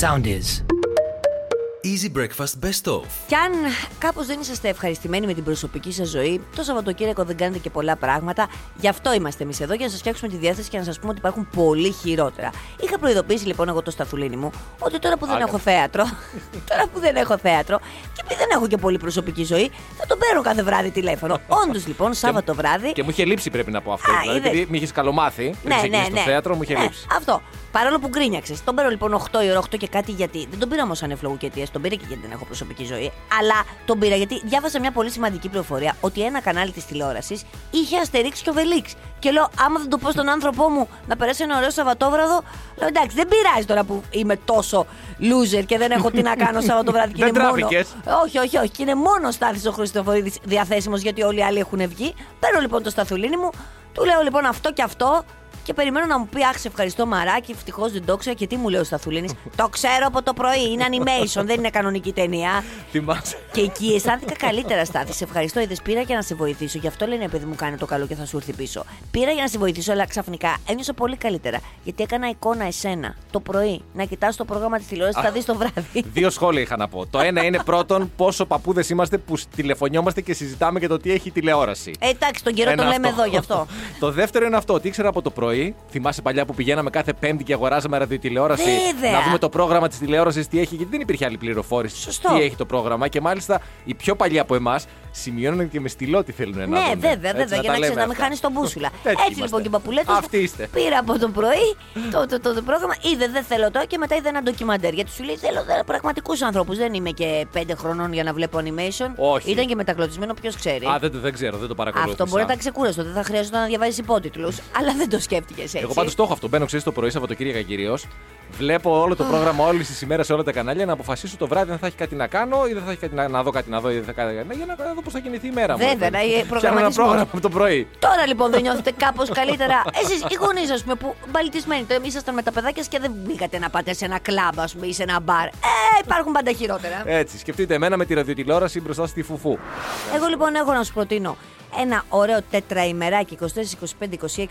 Sound is. Easy Breakfast Best Of. Κι αν κάπως δεν είσαστε ευχαριστημένοι με την προσωπική σας ζωή, το Σαββατοκύριακο δεν κάνετε και πολλά πράγματα. Γι' αυτό είμαστε εμείς εδώ, για να σας φτιάξουμε τη διάθεση και να σας πούμε ότι υπάρχουν πολύ χειρότερα. Είχα προειδοποιήσει λοιπόν εγώ το σταθουλίνι μου ότι τώρα που δεν Άκα. έχω θέατρο, τώρα που δεν έχω θέατρο και επειδή δεν έχω και πολύ προσωπική ζωή, θα τον παίρνω κάθε βράδυ τηλέφωνο. Όντως λοιπόν, Σάββατο βράδυ. Και μου είχε λείψει, πρέπει να πω αυτό. Α, δηλαδή, είδες. επειδή με είχες καλομάθει πριν ξεκινήσει το θέατρο, μου είχε Ε, λείψει. αυτό. Παρόλο που γκρίνιαξες. Τον πήρα λοιπόν 8 η ώρα, 8 και κάτι γιατί. Δεν τον πήρα όμως ανεφλογού και αιτία, τον πήρα και γιατί δεν έχω προσωπική ζωή. Αλλά τον πήρα γιατί διάβασα μια πολύ σημαντική πληροφορία ότι ένα κανάλι της τηλεόρασης είχε αστερίξει και οβελίξ. Και λέω, άμα δεν το πω στον άνθρωπό μου να περάσει ένα ωραίο Σαββατόβραδο, λέω εντάξει, δεν πειράζει τώρα που είμαι τόσο loser και δεν έχω τι να κάνω Σαββατοβράδυ. και Δεν είναι μόνο. τράβηκες. Όχι, όχι, όχι. Και είναι μόνο στάθης ο Χριστοφορίδη διαθέσιμος γιατί όλοι οι άλλοι έχουν βγει. Παίρνω λοιπόν το σταθουλίνι μου, του λέω λοιπόν αυτό και αυτό. Και περιμένω να μου πει Αχ, σε ευχαριστώ μαράκι, ευτυχώς δεν το ξέρα. Και τι μου λέει ο Σταθουλίνης. το ξέρω από το πρωί, είναι animation, δεν είναι κανονική ταινία. Θυμάσαι. Και εκεί αισθάνθηκα καλύτερα, Στάθη. Σε ευχαριστώ, είδες. Πήρα για να σε βοηθήσω. Γι' αυτό λένε, παιδί μου, κάνει το καλό και θα σου έρθει πίσω. Πήρα για να σε βοηθήσω, αλλά ξαφνικά ένιωσα πολύ καλύτερα. Γιατί έκανα εικόνα εσένα το πρωί να κοιτάς το πρόγραμμα της τηλεόρασης, θα δεις το βράδυ. Δύο σχόλια είχα να πω. Το ένα είναι πρώτον πόσο παππούδες είμαστε που τηλεφωνιόμαστε και συζητάμε για το τι έχει η τηλεόραση. Ε, εντάξει, τον καιρό Ένα το λέμε αυτό. εδώ γι' αυτό. το δεύτερο είναι αυτό, ότι ήξερα από το πρωί. Θυμάσαι παλιά που πηγαίναμε κάθε Πέμπτη και αγοράζαμε ραδιοτηλεόραση. Βέβαια. Να δούμε το πρόγραμμα της τηλεόρασης τι έχει, γιατί δεν υπήρχε άλλη πληροφόρηση. Σωστό. Τι έχει το πρόγραμμα. Και μάλιστα οι πιο παλιοί από εμάς σημειώνουν και με στυλό τι θέλουν να Ναι, δουν. βέβαια, βέβαια, για τα να ξέρει λέμε να μην αυτά. χάνεις τον μπούσουλα. Τέτοιοι Έτσι είμαστε. λοιπόν και οι παππουλέτε. Αυτοί είστε. Πήρα από το πρωί το, το, το, το πρόγραμμα, είδε δεν θέλω τώρα και μετά είδε ένα ντοκιμαντέρ. Γιατί σου λέει θέλω πραγματικούς ανθρώπους. Δεν είμαι και πέντε χρονών για να βλέπω animation. Όχι. Ήταν και μετακλωτισμένο, ποιος ξέρει. Α, δεν, το- δεν ξέρω, δεν το παρακολούθησα. Αυτό μπορεί να ήταν ξεκούραστο, δεν θα χρειαζόταν να διαβάζεις υπότιτλους. Αλλά δεν το σκέφτηκες έτσι. Εγώ πάντως το έχω αυτό. Μπαίνω, ξέρεις το πρωί, Σαββατοκύριακα κυρίως. Βλέπω όλο το πρόγραμμα όλης της ημέρας σε όλα τα κανάλια να αποφασίσω το βράδυ αν θα έχει κάτι να κάνω ή δεν θα έχει κάτι να, να δω κάτι να δω ή δεν θα κάνει κάτι να για να δω πώς θα κινηθεί η μέρα μου. Βέβαια, να είναι Φτιάχνω ένα προγραμματισμός. πρόγραμμα από το πρωί. Τώρα λοιπόν δεν νιώθετε κάπως καλύτερα. Εσείς οι γονείς, ας πούμε, που μπαλιτισμένοι τώρα ήσασταν με τα παιδάκια σας και δεν μπήκατε να πάτε σε ένα κλαμπ, ας πούμε, ή σε ένα μπαρ. Ε, υπάρχουν πάντα χειρότερα. Έτσι, σκεφτείτε εμένα με τη ραδιοτηλεόραση μπροστά στη φουφού. Εγώ λοιπόν έχω να σου προτείνω ένα ωραίο τετραημεράκι 24, 25, 26,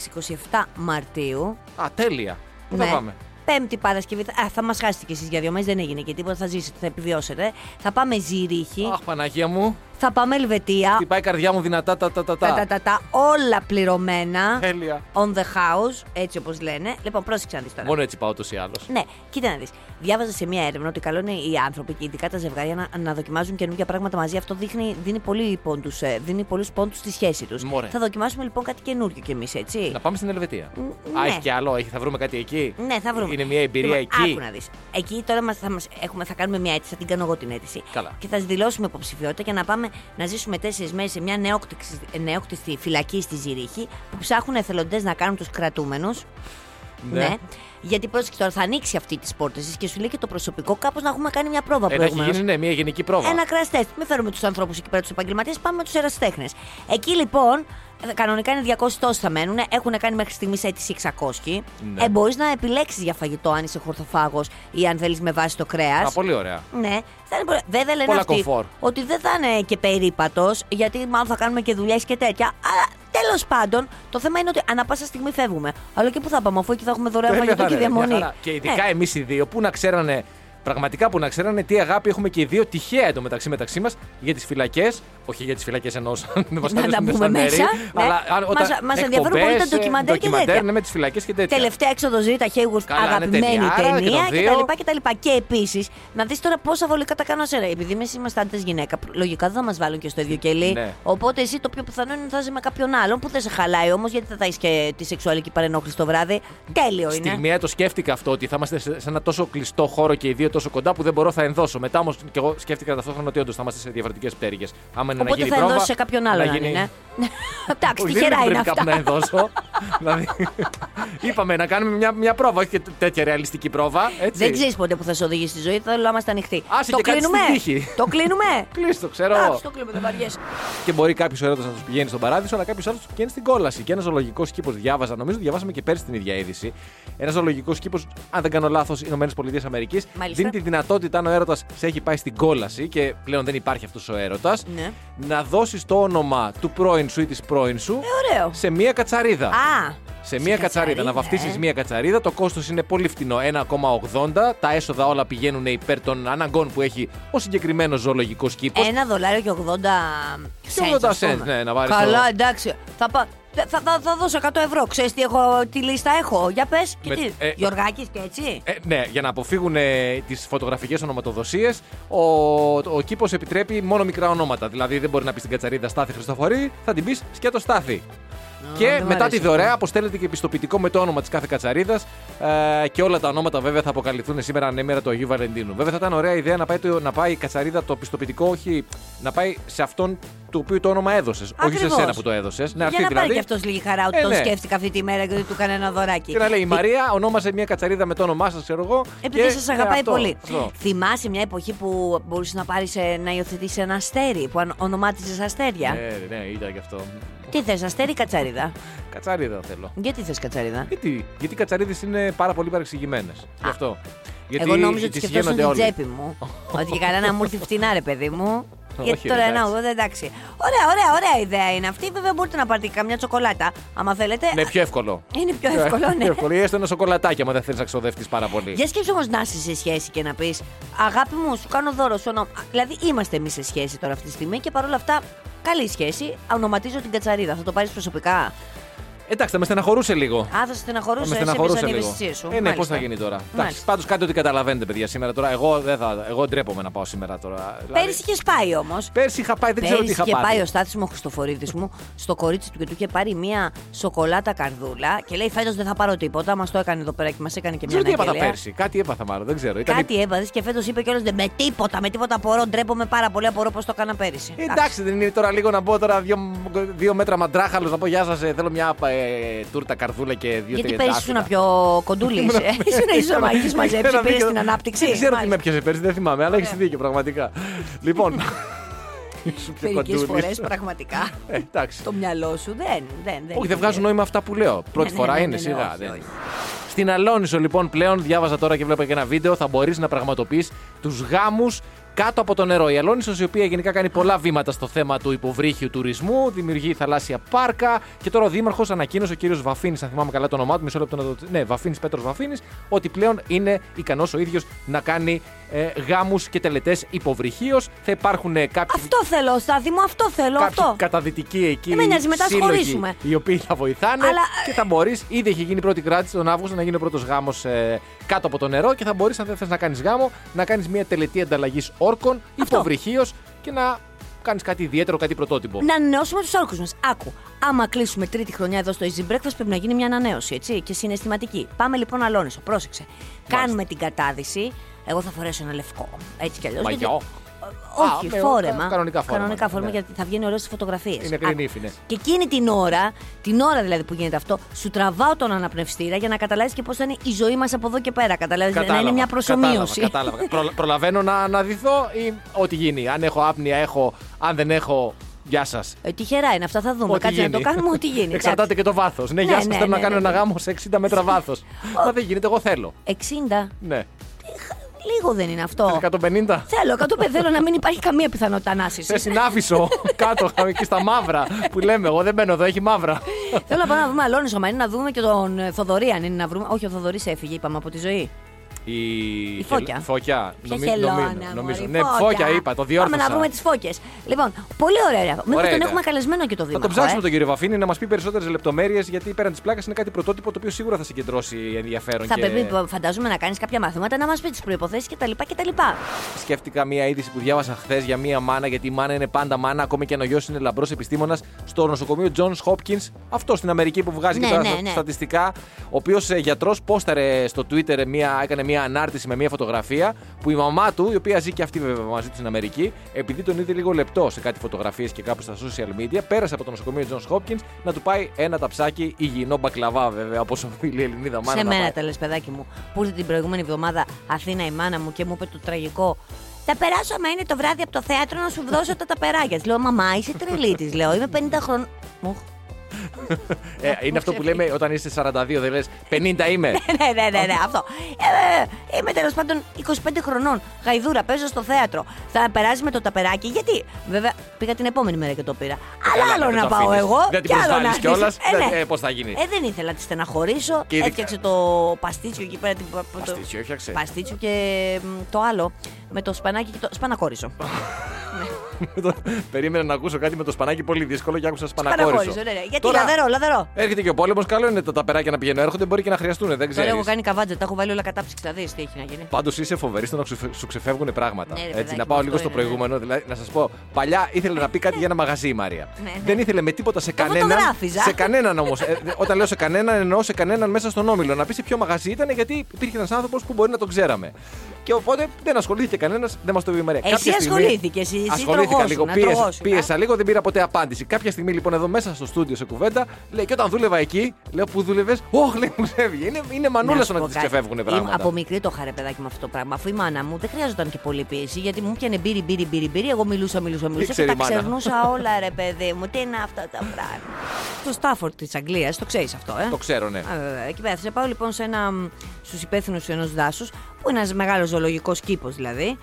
27 Μαρτίου. Α, τέλεια. Πού Ναι. θα πάμε; Πέμπτη Παρασκευή. Α, θα μας χάσετε κι εσείς για δύο μέρες. Δεν έγινε και τίποτα. Θα ζήσετε, θα επιβιώσετε. Θα πάμε Ζήριχη. Αχ, Παναγία μου. Θα πάμε Ελβετία. Χτυπάει η καρδιά μου δυνατά τα τα τα. Τα, τα, τα. τα, τα, όλα πληρωμένα. Τέλεια. On the house, έτσι όπως λένε. Λοιπόν, πρόσεξε να δεις τώρα. Μόνο έτσι πάω ούτως ή άλλως. Ναι, κοίτα να δεις. Διάβαζα σε μία έρευνα ότι καλό είναι οι άνθρωποι και ειδικά τα ζευγάρια να, να δοκιμάζουν καινούργια πράγματα μαζί. Αυτό δείχνει, δίνει, πολύ πόντους, ε, δίνει πολλούς πόντους στη σχέση τους. Μωρέ. Θα δοκιμάσουμε λοιπόν κάτι καινούργιο κι εμείς, έτσι. Να πάμε στην Ελβετία. ναι. Α, έχει και άλλο, έχει, θα βρούμε κάτι εκεί. Ναι, θα βρούμε. Είναι μια εμπειρία Λοιπόν, εκεί; Άκου να δεις. Εκεί τώρα μας, θα, μας, έχουμε, θα κάνουμε μια αίτηση, θα την κάνω εγώ την αίτηση. Καλά. Και θα δηλώσουμε υποψηφιότητα και να πάμε να ζήσουμε τέσσερις μέρες σε μια νεόκτιστη, νεόκτιστη φυλακή στη Ζηρίχη που ψάχνουν εθελοντές να κάνουν τους κρατούμενους. Ναι. Γιατί πρόσεξε τώρα, θα ανοίξει αυτή τις πόρτες και σου λέει και το προσωπικό κάπως να έχουμε κάνει μια πρόβα Ε, να έχει προηγουμένω. γίνει ναι, μια γενική πρόβα. Ένα crash test. Μην φέρουμε τους ανθρώπους εκεί πέρα, τους επαγγελματίες, πάμε με τους ερασιτέχνες. Εκεί λοιπόν, ε, κανονικά είναι 200 τόσοι θα μένουν, έχουν κάνει μέχρι στιγμής αίτηση 600. Ναι. Ε, μπορείς να επιλέξεις για φαγητό αν είσαι χορθοφάγος ή αν θέλεις με βάση το κρέας. Α, πολύ ωραία. Ναι, θα είναι πολύ... Βέβαια λένε Πολλά αυτοί κομφόρ. ότι δεν θα είναι και περίπατος, γιατί μάλλον θα κάνουμε και δουλειές και τέτοια. Αλλά τέλος πάντων, το θέμα είναι ότι ανά πάσα στιγμή φεύγουμε. Αλλά και πού θα πάμε, αφού εκεί θα έχουμε δωρεάν Τέλεια φαγητό θα και είναι, μια διαμονή. χαρά. Και ειδικά Ναι. εμείς οι δύο που να ξέρανε. Πραγματικά που να ξέρανε τι αγάπη έχουμε και οι δύο τυχαία εντωμεταξύ μεταξύ μας για τις φυλακές. Όχι για τις φυλακές ενό. Να τα πούμε μέσα, ναι. Μας- μας ενδιαφέρουν πολύ τα ντοκιμαντέρ και τέτοια. Ναι, με τις φυλακές και τέτοια. Τελευταία έξοδο ζει τα Hayworth, Καλά, είναι αγαπημένη ταινιάρα και ταινία το δύο. κτλ. Και, και επίσης, να δεις τώρα πόσα βολικά τα κάνω σέρα. Επειδή εμείς είμαστε άντρες γυναίκα, λογικά δεν θα μας βάλουν και στο ίδιο κελί. Ναι. Οπότε εσύ το πιο πιθανό είναι να θα ζει με κάποιον άλλον που δεν σε χαλάει όμως, γιατί δεν θα έχεις και τη σεξουαλική παρενόχληση το βράδυ. Τέλειο είναι. Στιγμιαία το σκέφτηκα αυτό ότι θα είμαστε σε σε ένα τόσο κλειστό χώρο και οι δύο τόσο κοντά που δεν μπορώ θα ενδώσω. Μετά όμως και εγώ σκέφτηκα ταυτόχρονα ότι όντως θα είμαστε σε διαφορετικές πτέρυγες. Άμα είναι να Οπότε γίνει θα πρόβα. ενδώσεις σε κάποιον άλλον, να αν γίνει- είναι. Εντάξει, Όχι, τυχερά δεν είναι πρέπει κάπου αυτά. να ενδώσω. δηλαδή, είπαμε να κάνουμε μια, μια πρόβα, όχι και τέτοια ρεαλιστική πρόβα. Έτσι. Δεν ξέρεις ποτέ που θα σε οδηγήσει στη ζωή, θέλω να είμαστε ανοιχτοί. Άσε το και κάτι κλείνουμε; στην τύχη. Το κλείνουμε; Κλείστο, ξέρω. Εντάξει, το κλείνουμε, δεν βαριέσαι. Και μπορεί κάποιος έρωτας να τους πηγαίνει στον παράδεισο, αλλά κάποιος άλλος τους πηγαίνει στην κόλαση. Και ένας ζωολογικός κήπος διάβαζα, νομίζω διαβάσαμε και πέρσι την ίδια είδηση. Ένας ζωολογικός κήπος, αν δεν κάνω λάθος, Ηνωμένες Πολιτείες Αμερικής, Μάλιστα. Δίνει τη δυνατότητα αν ο έρωτας σε έχει πάει στην κόλαση και πλέον δεν υπάρχει αυτός ο έρωτας, Ναι. να δώσει το όνομα του πρώην σου ή της πρώην σου Ε, ωραίο. σε μία κατσαρίδα. Α, Σε μία κατσαρίδα. Να βαφτίσεις ε. μία κατσαρίδα. Το κόστος είναι πολύ φτηνό. 1,80. Τα έσοδα όλα πηγαίνουν υπέρ των αναγκών που έχει ο συγκεκριμένος ζωολογικός κήπος. Ένα δολάριο και 80 Και 80 cents, ας πούμε. cents, ναι, να βάλεις Καλά, το- εντάξει. Θα, πα... θα, θα, θα δώσω 100 ευρώ. Ξέρεις τι, έχω, τι λίστα έχω. Για πες. Και Με- τι. ε, Γιωργάκης και έτσι. Ε, ναι, για να αποφύγουν ε, τις φωτογραφικές ονοματοδοσίες, ο, ο κήπος επιτρέπει μόνο μικρά ονόματα. Δηλαδή δεν μπορεί να πεις στην κατσαρίδα Στάθη Χριστοφορή, θα την πεις σκέτο Στάθη. Και δεν μ' μετά αρέσει τη δωρεά αποστέλλεται και επιστοποιητικό με το όνομα της κάθε κατσαρίδας. Ε, και όλα τα ονόματα βέβαια θα αποκαλυφθούν σήμερα ανέμερα του Αγίου Βαλεντίνου. Βέβαια θα ήταν ωραία ιδέα να πάει, το, να πάει η κατσαρίδα το πιστοποιητικό, όχι να πάει σε αυτόν του οποίου το όνομα έδωσες. Όχι σε Ακριβώς. σένα που το έδωσες. Για να πάρει και αυτός λίγη χαρά ότι Ε, τον ναι. σκέφτηκα αυτή τη μέρα και ότι του έκανε ένα δωράκι. Και να λέει η Μαρία ονόμασε μια κατσαρίδα με το όνομά σας, ξέρω εγώ. Επειδή και- σας ε, αγαπάει αυτό, πολύ. αυτό. Θυμάσαι μια εποχή που μπορούσες να πάρεις να υιοθετήσεις ένα αστέρι που αν- ονομάτιζες αστέρια; Ναι, ναι, ήταν και αυτό. Τι θες, αστέρι ή κατσαρίδα; Κατσαρίδα θέλω. Γιατί θες κατσαρίδα; Γιατί, γιατί οι κατσαρίδες είναι πάρα πολύ παρεξηγημένες. Γι' αυτό. Γιατί Εγώ νόμιζα ότι τις σκεφτόσουν γίνονται την όλοι. τσέπη μου. ότι και καλά να μου έρθει φτηνά, ρε παιδί μου. Όχι, Γιατί ρε, τώρα εντάξει. ένα 80 εντάξει. Ωραία, ωραία, ωραία ιδέα είναι αυτή. Βέβαια μπορείτε να πάρετε και καμιά τσοκολάτα. Άμα θέλετε. Είναι πιο εύκολο. Είναι πιο εύκολο, Πιο ναι. εύκολο. Ή έστω ένα σοκολατάκι, άμα δεν θέλεις να ξοδευτεί πάρα πολύ. Για σκέψου όμως να είσαι σε σχέση και να πεις Αγάπη μου, σου κάνω δώρο. Σου ονο... Δηλαδή είμαστε εμείς σε σχέση τώρα αυτή τη στιγμή και παρόλα αυτά καλή σχέση. Ονοματίζω την κατσαρίδα. Θα το πάρεις προσωπικά; Εντάξει, θα με στεναχωρούσε λίγο. Α, θα σε Θα στεναχωρούσε. με εσύ στεναχωρούσε έπαιζε λίγο. ανευαισθησία σου. Ε, ναι, πώς Μάλιστα. θα γίνει τώρα. Εντάξει, Μάλιστα. πάντως κάτι ότι καταλαβαίνετε, παιδιά, σήμερα τώρα. Εγώ, δεν θα, εγώ ντρέπομαι να πάω σήμερα τώρα. Δηλαδή, Πέρυσι είχες πάει όμως. Πέρσι είχα πάει, δεν ξέρω τι Πέρυσι είχα είχε πάει ο πάει. Στάθης μου ο Χριστοφορίδης μου στο κορίτσι του και του είχε πάρει μία σοκολάτα καρδούλα και λέει φέτος δεν θα πάρω τίποτα. Μας το έκανε εδώ πέρα και μας έκανε και μια Δεν ξέρω τι έπαθα αναγγελία. πέρσι. Κάτι έπαθα μάλλον, δεν ξέρω. Ήταν Κάτι έπαθες και φέτος είπε κιόλας με τίποτα, με τίποτα απορώ. Ντρέπομαι πάρα πολύ, απορώ πώ το έκανα πέρυσι. Ε, Εντάξει, δεν είναι τώρα λίγο να μπω τώρα δύο, δύο μέτρα μαντράχαλος να πω Γεια σας, θέλω μια ε, τούρτα καρδούλα και δύο Γιατί τριαντάφυλλα. πέρυσι ήσουν πιο κοντούλης. Ήσουν ίσω έχει μαζέψει, πήρες την ανάπτυξη. Δεν ξέρω τι με Μάλιστα. πιάσε πέρυσι, δεν θυμάμαι, αλλά έχεις δίκιο πραγματικά. λοιπόν. ήσουν πιο Μερικές κοντούλης. φορές πραγματικά Ε, εντάξει. το μυαλό σου δεν. δεν, δεν Όχι, δεν είναι. βγάζουν νόημα αυτά που λέω. Πρώτη ναι, φορά ναι, είναι, ναι, ναι, σιγά. όχι, δεν- όχι. Στην Αλόνισο, λοιπόν, πλέον διάβαζα τώρα και βλέπω και ένα βίντεο. Θα μπορείς να πραγματοποιείς τους γάμους κάτω από το νερό. Η Αλόνισος, η οποία γενικά κάνει πολλά βήματα στο θέμα του υποβρύχιου τουρισμού, δημιουργεί θαλάσσια πάρκα. Και τώρα ο Δήμαρχος ανακοίνωσε, ο κύριος Βαφίνης, αν θυμάμαι καλά το όνομά του, μισό λεπτό να το. Ναι, Βαφίνης Πέτρος Βαφίνης, ότι πλέον είναι ικανός ο ίδιος να κάνει ε, γάμους και τελετές υποβρυχίως. Θα υπάρχουν ε, κάποιοι. Αυτό θέλω, Στάθη μου, αυτό θέλω. Κάποιοι Αυτό. καταδυτικοί εκεί. Δεν με νοιάζει, μετά ας σύλλογοι, χωρίσουμε. Οι οποίοι θα βοηθάνε Αλλά- και θα μπορείς. Ήδη έχει γίνει η πρώτη κράτηση τον Αύγουστο να γίνει ο πρώτος γάμος ε, κάτω από το νερό και θα μπορείς, αν δεν θες να κάνεις γάμο, να κάνεις μια τελετή ανταλλαγής όρκων Αυτό. υποβρυχίω και να κάνεις κάτι ιδιαίτερο, κάτι πρωτότυπο. Να ανανεώσουμε τους όρκους μας. Άκου. Άμα κλείσουμε τρίτη χρονιά εδώ στο Easy Breakfast, πρέπει να γίνει μια ανανέωση, έτσι, και συναισθηματική. Πάμε λοιπόν Αλόνισο. Πρόσεξε. Κάνουμε την κατάδυση. Εγώ θα φορέσω ένα λευκό. Έτσι κι αλλιώς. Μαγιό. Όχι, Α, με- φόρεμα. κανονικά φόρεμα, Κανονικά φόρεμα ναι. γιατί θα βγαίνει ωραίο στι φωτογραφίες. Είναι κρινήφι, ναι. Και εκείνη την ώρα, την ώρα δηλαδή που γίνεται αυτό, σου τραβάω τον αναπνευστήρα για να καταλάβεις και πώς θα είναι η ζωή μας από εδώ και πέρα. Καταλάβεις, να είναι μια προσωμείωση. Κατάλαβα. κατάλαβα. Προλα- προλαβαίνω να, να δυθώ ή ό,τι γίνει. Αν έχω άπνοια, έχω. Αν δεν έχω, γεια σας. Ε, τυχερά είναι αυτά, θα δούμε. Κάτσε να το κάνουμε ό,τι γίνει. Εξαρτάται και το βάθος. Ναι, Ναι, γεια σας. ναι, Θέλω να ναι, κάνω ναι, ένα ναι. γάμο σε 60 μέτρα βάθος. Μα δεν γίνεται, εγώ θέλω. 60. Ναι. Λίγο δεν είναι αυτό. 150. Θέλω, 150 θέλω να μην υπάρχει καμία πιθανότητα ανάσυση. Σε συνάφισο κάτω, εκεί στα μαύρα που λέμε. Εγώ δεν μπαίνω εδώ, έχει μαύρα. Θέλω να πάμε να δούμε Αλόνισο, μα είναι να δούμε και τον ε, Θοδωρή. Αν είναι να βρούμε. Όχι, ο Θοδωρής έφυγε, είπαμε από τη ζωή. Η, Η Φώκια. Φώκια. Ποια Νομι- χελώνα, νομίζω- νομίζω. μωρή, Ναι, φώκια είπα, το διόρθωσα. Πάμε να βρούμε τις φώκε. Λοιπόν, πολύ ωραία. Μέχρι Ωραία τον ιδέα. έχουμε καλεσμένο και το Θα Δήμαρχο. τον ψάξουμε ε. τον κύριο Βαφίνη να μας πει περισσότερες λεπτομέρειες γιατί πέραν της πλάκας είναι κάτι πρωτότυπο το οποίο σίγουρα θα συγκεντρώσει ενδιαφέρον. Θα και... πρέπει, φαντάζομαι, να κάνεις κάποια μαθήματα, να μας πεις τις προποθέσει κτλ. κτλ. Σκέφτηκα μία είδηση που διάβασα χθες για μία μάνα, γιατί η μάνα είναι πάντα μάνα, ακόμη και αν ο γιος είναι λαμπρός επιστήμονας, στο νοσοκομείο Johns Hopkins, αυτό στην Αμερική που βγάζει Ναι, και τώρα ναι, στα- ναι. στατιστικά, ο οποίος γιατρός πόσταρε στο Twitter, μία, έκανε μία ανάρτηση με μία φωτογραφία που η μαμά του, η οποία ζει και αυτή βέβαια μαζί του στην Αμερική, επειδή τον είδε λίγο λεπτό σε κάτι φωτογραφίες και κάπου στα social media, πέρασε από το νοσοκομείο Johns Hopkins να του πάει ένα ταψάκι υγιεινό μπακλαβά, βέβαια, όπως οφείλει η Ελληνίδα μάνα. Σε να μένα πάει. τα λε, παιδάκι μου, που ήρθε την προηγούμενη εβδομάδα Αθήνα η μάνα μου και μου είπε το τραγικό. Θα περάσω, άμα είναι το βράδυ από το θέατρο, να σου δώσω τα ταπεράκια. Της Λέω, Μαμά, είσαι τρελή της. Λέω, Είμαι 50 χρόνων. Οχ. Ε, είναι αυτό που λέμε όταν είσαι 42, δεν λες 50 είμαι. ναι, ναι, ναι, ναι, αυτό. Ε, ε, είμαι τέλος πάντων 25 χρονών. Γαϊδούρα, παίζω στο θέατρο. Θα περάσει με το ταπεράκι. Γιατί, βέβαια, πήγα την επόμενη μέρα και το πήρα. Αλλά Καλά, άλλο δεν να το πάω αφήνεις. εγώ. Δεν την και άλλο να προσβάλλεις κιόλας. αφήσεις. Δεν- ναι. ε, πώς θα γίνει; Ε, δεν ήθελα να τη στεναχωρήσω. Και ειδικά- Έφτιαξε το παστίτσιο εκεί πέρα. την- το- Παστίτσιο έφτιαξε. Παστίτσιο και μ, το άλλο με το σπανάκι και το σπανακόρισο. Περίμενα να ακούσω κάτι με το σπανάκι πολύ δύσκολο και άκουσα σπανακόρισο. Σπανακόρισο, ναι, ναι. Γιατί Τώρα, λαδερό, λαδερό. Έρχεται και ο πόλεμος, καλό είναι τα ταπεράκια να πηγαίνουν, έρχονται, μπορεί και να χρειαστούν, δεν Τώρα ξέρεις. έχω κάνει καβάτζα, τα έχω βάλει όλα κατάψυξη. Θα δεις τι έχει να γίνει. Πάντως είσαι φοβερή στο να σου, σου ξεφεύγουν πράγματα. Ναι, ρε, Έτσι, παιδάκι να μου, πάω αυτό λίγο στο είναι, ναι. προηγούμενο. Δηλαδή, να σας πω, παλιά ήθελε να πει κάτι για ένα μαγαζί η Μαρία. Ναι, ναι. Δεν ήθελε με τίποτα σε Το κανέναν. φωτογράφιζα. Σε κανέναν όμως. όταν λέω σε κανέναν, εννοώ σε κανέναν μέσα στον όμιλο. Να πεις σε ποιο μαγαζί ήταν, γιατί υπήρχε ένας άνθρωπος που μπορεί να τον ξέραμε. Και οπότε δεν ασχολήθηκε κανένας, δεν μας το είπε η Μαρία. Εσύ Κάποια στιγμή- ασχολήθηκες, εσύ Ασχολήθηκα τρογόσουνα, λίγο. Πίεσα, τρογόσουνα. πίεσα λίγο, δεν πήρα ποτέ απάντηση. Κάποια στιγμή λοιπόν εδώ μέσα στο στούντιο σε κουβέντα, λέει και όταν δούλευα εκεί, λέω που δούλευες, Όχι, λέει μου ξέφυγε. Είναι, είναι μανούλα Να στο σου να πω της κάτι. ξεφεύγουν Είμαι- πράγματα. Από μικρή το είχα ρε παιδάκι με αυτό το πράγμα. Αφού η μάνα μου δεν χρειάζονταν και πολύ πίεση, γιατί μου πιανε μπύρι, μπύρι, μπύρι, μπύρι. Εγώ μιλούσα, μιλούσα, μιλούσα και Ήξερε τα η μάνα. ξερνούσα όλα, ρε παιδί μου. Τι είναι αυτά τα πράγματα. Στο Στάφορντ της Αγγλίας, το ξέρεις αυτό, ε; Το ξέρω, ναι. Α, βέβαια. Εκεί πέρα. Θα σε πάω λοιπόν σε ένα, στους υπεύθυνους ενός δάσους, που είναι ένας μεγάλος ζωολογικός κήπος δηλαδή,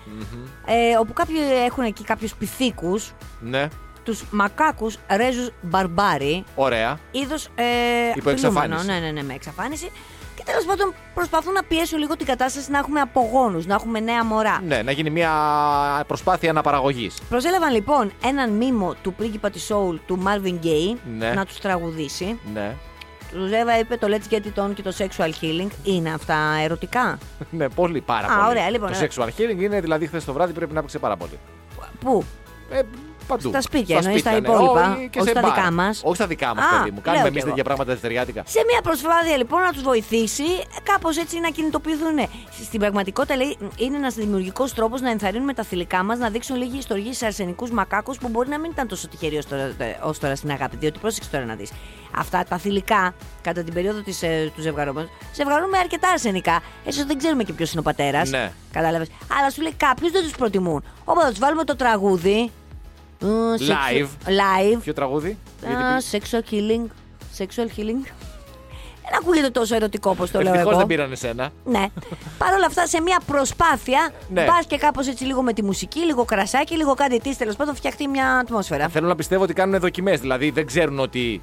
ε, όπου κάποιοι έχουν εκεί κάποιους πυθίκου, Ναι, τους μακάκους ρέζους μπαρμπάρι, ωραία. είδος. Ε, Υπό εξαφάνιση. φυλούμενο. Ναι, ναι, ναι, με εξαφάνιση. Και τέλος πάντων προσπαθούν να πιέσουν λίγο την κατάσταση να έχουμε απογόνους, να έχουμε νέα μωρά. Ναι, να γίνει μια προσπάθεια αναπαραγωγής. Προσέλαβαν λοιπόν έναν μήμο του πρίγκιπα της Soul του Marvin Gaye Ναι. να τους τραγουδήσει. Ναι. Του Εύα είπε το Let's Get It On και το Sexual Healing. Είναι αυτά ερωτικά; ναι, πολύ, πάρα Α, πολύ. ωραία, λοιπόν, το ε. sexual healing είναι δηλαδή χθες το βράδυ πρέπει να έπαιξε πάρα πολύ. Πού; Ε, παντού. Στα σπίτια, εννοείς τα ναι. υπόλοιπα, Όχι, και όχι σε στα μπαρ. δικά μας. Όχι στα δικά μας, Α, παιδί μου. λέω Κάνουμε κι εμείς εγώ. τέτοια πράγματα δευτεριάτικα. Σε μια προσπάθεια λοιπόν να τους βοηθήσει, κάπως έτσι να κινητοποιηθούν. Στην πραγματικότητα λέει, είναι ένας δημιουργικός τρόπος να ενθαρρύνουμε τα θηλυκά μας να δείξουν λίγη ιστορία σε αρσενικούς μακάκους που μπορεί να μην ήταν τόσο τυχεροί ως τώρα, ως τώρα στην αγάπη. Διότι πρόσεξε τώρα να δεις. Αυτά τα θηλυκά κατά την περίοδο της, ε, του ζευγαρώματο ζευγαρούν με αρκετά αρσενικά. Έτσι δεν ξέρουμε και ποιος είναι ο πατέρας. Ναι. Κατάλαβες. Αλλά σου λέει κάποιους δεν τους προτιμούν. Οπότε θα τους βάλουμε το τραγούδι. Ε, Live. Live. Ποιο τραγούδι; γιατί Α, πει- sexual healing. Sexual healing. Δεν ακούγεται τόσο ερωτικό όπως το λέω Ευτυχώς εγώ. δεν πήραν εσένα. Ναι. Παρ' όλα αυτά, σε μια προσπάθεια, Ναι. πα και κάπως έτσι λίγο με τη μουσική, λίγο κρασάκι, λίγο κάτι τι τέλος πάντων, φτιαχτεί μια ατμόσφαιρα. Θέλω να πιστεύω ότι κάνουν δοκιμές. Δηλαδή δεν ξέρουν ότι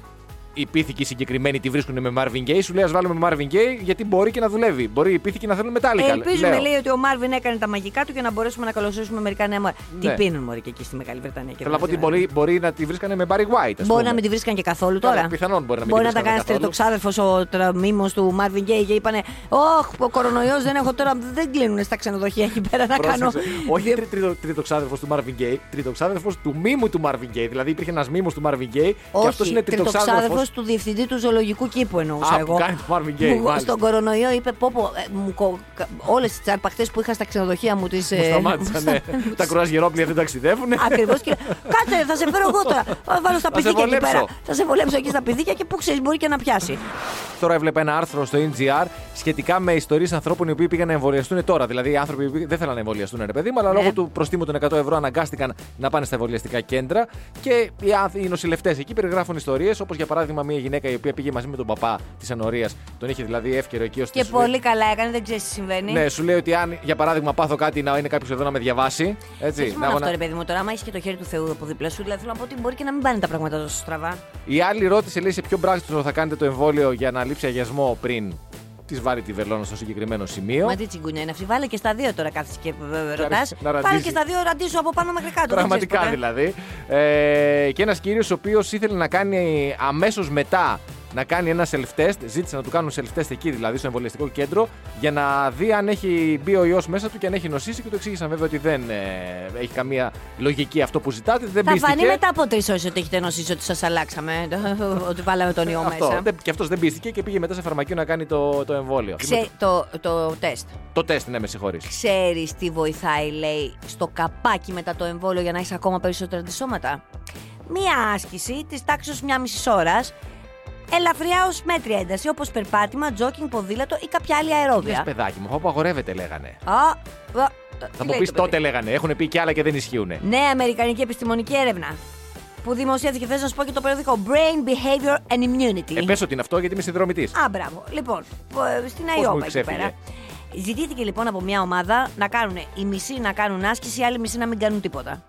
οι πίθηκοι συγκεκριμένοι τη βρίσκουν με Marvin Gaye. Σου λέει ας βάλουμε με Marvin Gaye γιατί μπορεί και να δουλεύει. Μπορεί οι πίθηκοι να θέλουν Metallica. Ελπίζουμε, λέω. λέει, ότι ο Μάρβιν έκανε τα μαγικά του για να μπορέσουμε να καλωσορίσουμε μερικά νέα μόρια. Ναι. Τι πίνουν μόρια και εκεί στη Μεγάλη Βρετανία. και Θέλω να πω δεν ότι ξέρω. μπορεί, μπορεί να τη βρίσκανε με Barry White. ας Μπορεί πούμε. να μην τη βρίσκαν και καθόλου Καλά, τώρα. πιθανόν μπορεί να μην μπορεί τη να τα βρίσκανε κάνει καθόλου. τριτοξάδερφος ο μήμο του Μάρβιν Γκέι και είπανε Ωχ, ο κορονοϊός δεν έχω τώρα. Δεν κλείνουν στα ξενοδοχεία εκεί πέρα να κάνω. Πρόσεξε. Όχι τρι- τρίτο, τρίτο ξάδερφο του Marvin Gaye, τρίτο ξάδερφο του μήμου του Marvin Gaye. Δηλαδή υπήρχε ένας μήμο του Marvin Gaye και αυτός Όχι, είναι τρίτο τριτοξάδερφο του διευθυντή του ζωολογικού κήπου εννοούσα Α, εγώ. που κάνει το Marvin Gaye, Μου- μάλιστα. στον κορονοϊό είπε: Πω, πω, ε, μου κο- κα- όλες τις αρπακτές που είχα στα ξενοδοχεία μου τις... Μου σταμάτησαν. ναι. Τα κρουαζιερόπλια δεν ταξιδεύουν. Ακριβώς και. Κάτσε, θα σε φέρω εγώ τώρα. Θα βάλω στα Θα σε πηδίκια εκεί βολέψω. πέρα. Θα σε βολέψω εκεί στα πηδίκια και που ξέρεις, μπορεί και να πιάσει. Τώρα έβλεπα ένα άρθρο στο NGR σχετικά με ιστορίες ανθρώπων οι οποίοι πήγαν να εμβολιαστούν τώρα. Δηλαδή, οι άνθρωποι που δεν θέλαν να εμβολιαστούν, ρε παιδί μου, αλλά Ναι. λόγω του προστίμου των 100 ευρώ αναγκάστηκαν να πάνε στα εμβολιαστικά κέντρα. Και οι, άνθ- οι νοσηλευτές εκεί περιγράφουν ιστορίες, όπως για παράδειγμα μια γυναίκα η οποία πήγε μαζί με τον παπά της ανορία, τον είχε δηλαδή εύκαιρο εκεί ώστε. Και σου λέει- πολύ καλά έκανε, δεν ξέρεις τι συμβαίνει. Ναι, σου λέει ότι αν για παράδειγμα πάθω κάτι να είναι κάποιος εδώ να με διαβάσει. Έτσι, Όχι να μόνο έχω αυτό, να- ρε παιδί μου, τώρα, άμα έχεις και το χέρι του Θεού από δίπλα σου, δηλαδή θέλω να πω ότι μπορεί και να μην πάνε τα πράγματα τόσο στραβά. Η άλλη ρώτησε, λέει, σε ποιο μπράκτο θα κάνετε το εμβόλιο για να λείψει αγιασμό πριν; Της βάλει τη βελόνα στο συγκεκριμένο σημείο. Μα τι τσιγκουνιά είναι αυτή. Βάλε και στα δύο τώρα κάθεσαι και ρωτάς. να Βάλε ραντίζει. και στα δύο ραντίσου από πάνω μέχρι κάτω. δεν Πραγματικά ξέρεις ποτέ. δηλαδή. Ε, και ένας κύριος ο οποίος ήθελε να κάνει αμέσως μετά να κάνει ένα self-test, ζήτησε να του κάνουν self-test εκεί, δηλαδή στο εμβολιαστικό κέντρο, για να δει αν έχει μπει ο ιός μέσα του και αν έχει νοσήσει. Και του εξήγησαν βέβαια ότι δεν ε, έχει καμία λογική αυτό που ζητάτε. Δεν Θα πίστηκε. φανεί μετά από τρεις ώρες ότι έχετε νοσήσει ότι σας αλλάξαμε. ότι βάλαμε τον ιό Αυτό. μέσα. Δεν- και αυτός δεν πίστηκε και πήγε μετά σε φαρμακείο να κάνει το, το εμβόλιο. Ξέ, το, το τεστ. Το τεστ, ναι, με συγχωρείς. Ξέρεις τι βοηθάει, λέει, στο καπάκι μετά το εμβόλιο για να έχει ακόμα περισσότερα αντισώματα; Μία άσκηση της τάξης μιας μισής ώρας. Ελαφριά ως μέτρια ένταση, όπως περπάτημα, τζόκινγκ, ποδήλατο ή κάποια άλλη Λες, αερόβια. παιδάκι μου, αυτό απαγορεύεται, λέγανε. Α, α, Θα τι μου λέει πεις το παιδί; τότε λέγανε. Έχουν πει και άλλα και δεν ισχύουν. Νέα Αμερικανική επιστημονική έρευνα. που δημοσιεύθηκε, θες να σου πω και το περιοδικό Brain Behavior and Immunity. Ε, πες ότι είναι αυτό γιατί είμαι συνδρομητής. Α, μπράβο. Λοιπόν, πο- στην μου ΑΙΟΠΑ εκεί ξέφυγε; πέρα. Ζητήθηκε λοιπόν από μια ομάδα να κάνουν οι μισοί να κάνουν άσκηση, οι άλλοι μισοί να μην κάνουν τίποτα.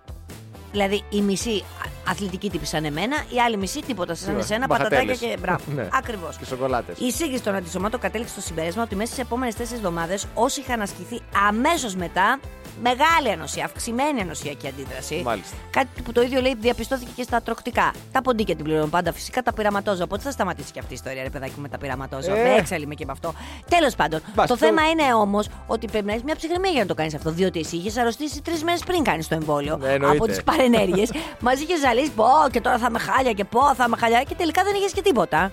Δηλαδή οι μισοί α- αθλητικοί τύποι σαν εμένα, οι άλλοι μισοί τίποτα σαν Σίγουρα. εσένα, Μπαχατέλες. πατατάκια και μπράβο. Ναι. Ακριβώς. Και σοκολάτες. Η σύγκριση των αντισωμάτων κατέληξε στο συμπέρασμα ότι μέσα στις επόμενες τέσσερις εβδομάδες όσοι είχαν ασκηθεί αμέσως μετά, μεγάλη ανοσία, αυξημένη ανοσιακή αντίδραση. Μάλιστα. Κάτι που το ίδιο λέει διαπιστώθηκε και στα τροκτικά. Τα ποντίκια την πληρώνουν πάντα φυσικά, τα πειραματόζω. Οπότε θα σταματήσει και αυτή η ιστορία, ρε παιδάκι μου, με τα πειραματόζω. Ε. Δεν έξαλλη και με αυτό. Τέλος πάντων, Μπας, το το- θέμα είναι όμως ότι πρέπει να έχεις μια ψυχραιμία για να το κάνεις αυτό. Διότι εσύ είχες αρρωστήσει τρεις μέρες πριν κάνεις το εμβόλιο. Ναι, εννοείται. από τις παρενέργειες. Μα είχες ζαλίσει, πω και τώρα θα είμαι χάλια και πω θα είμαι χάλια. Και τελικά δεν είχες και τίποτα.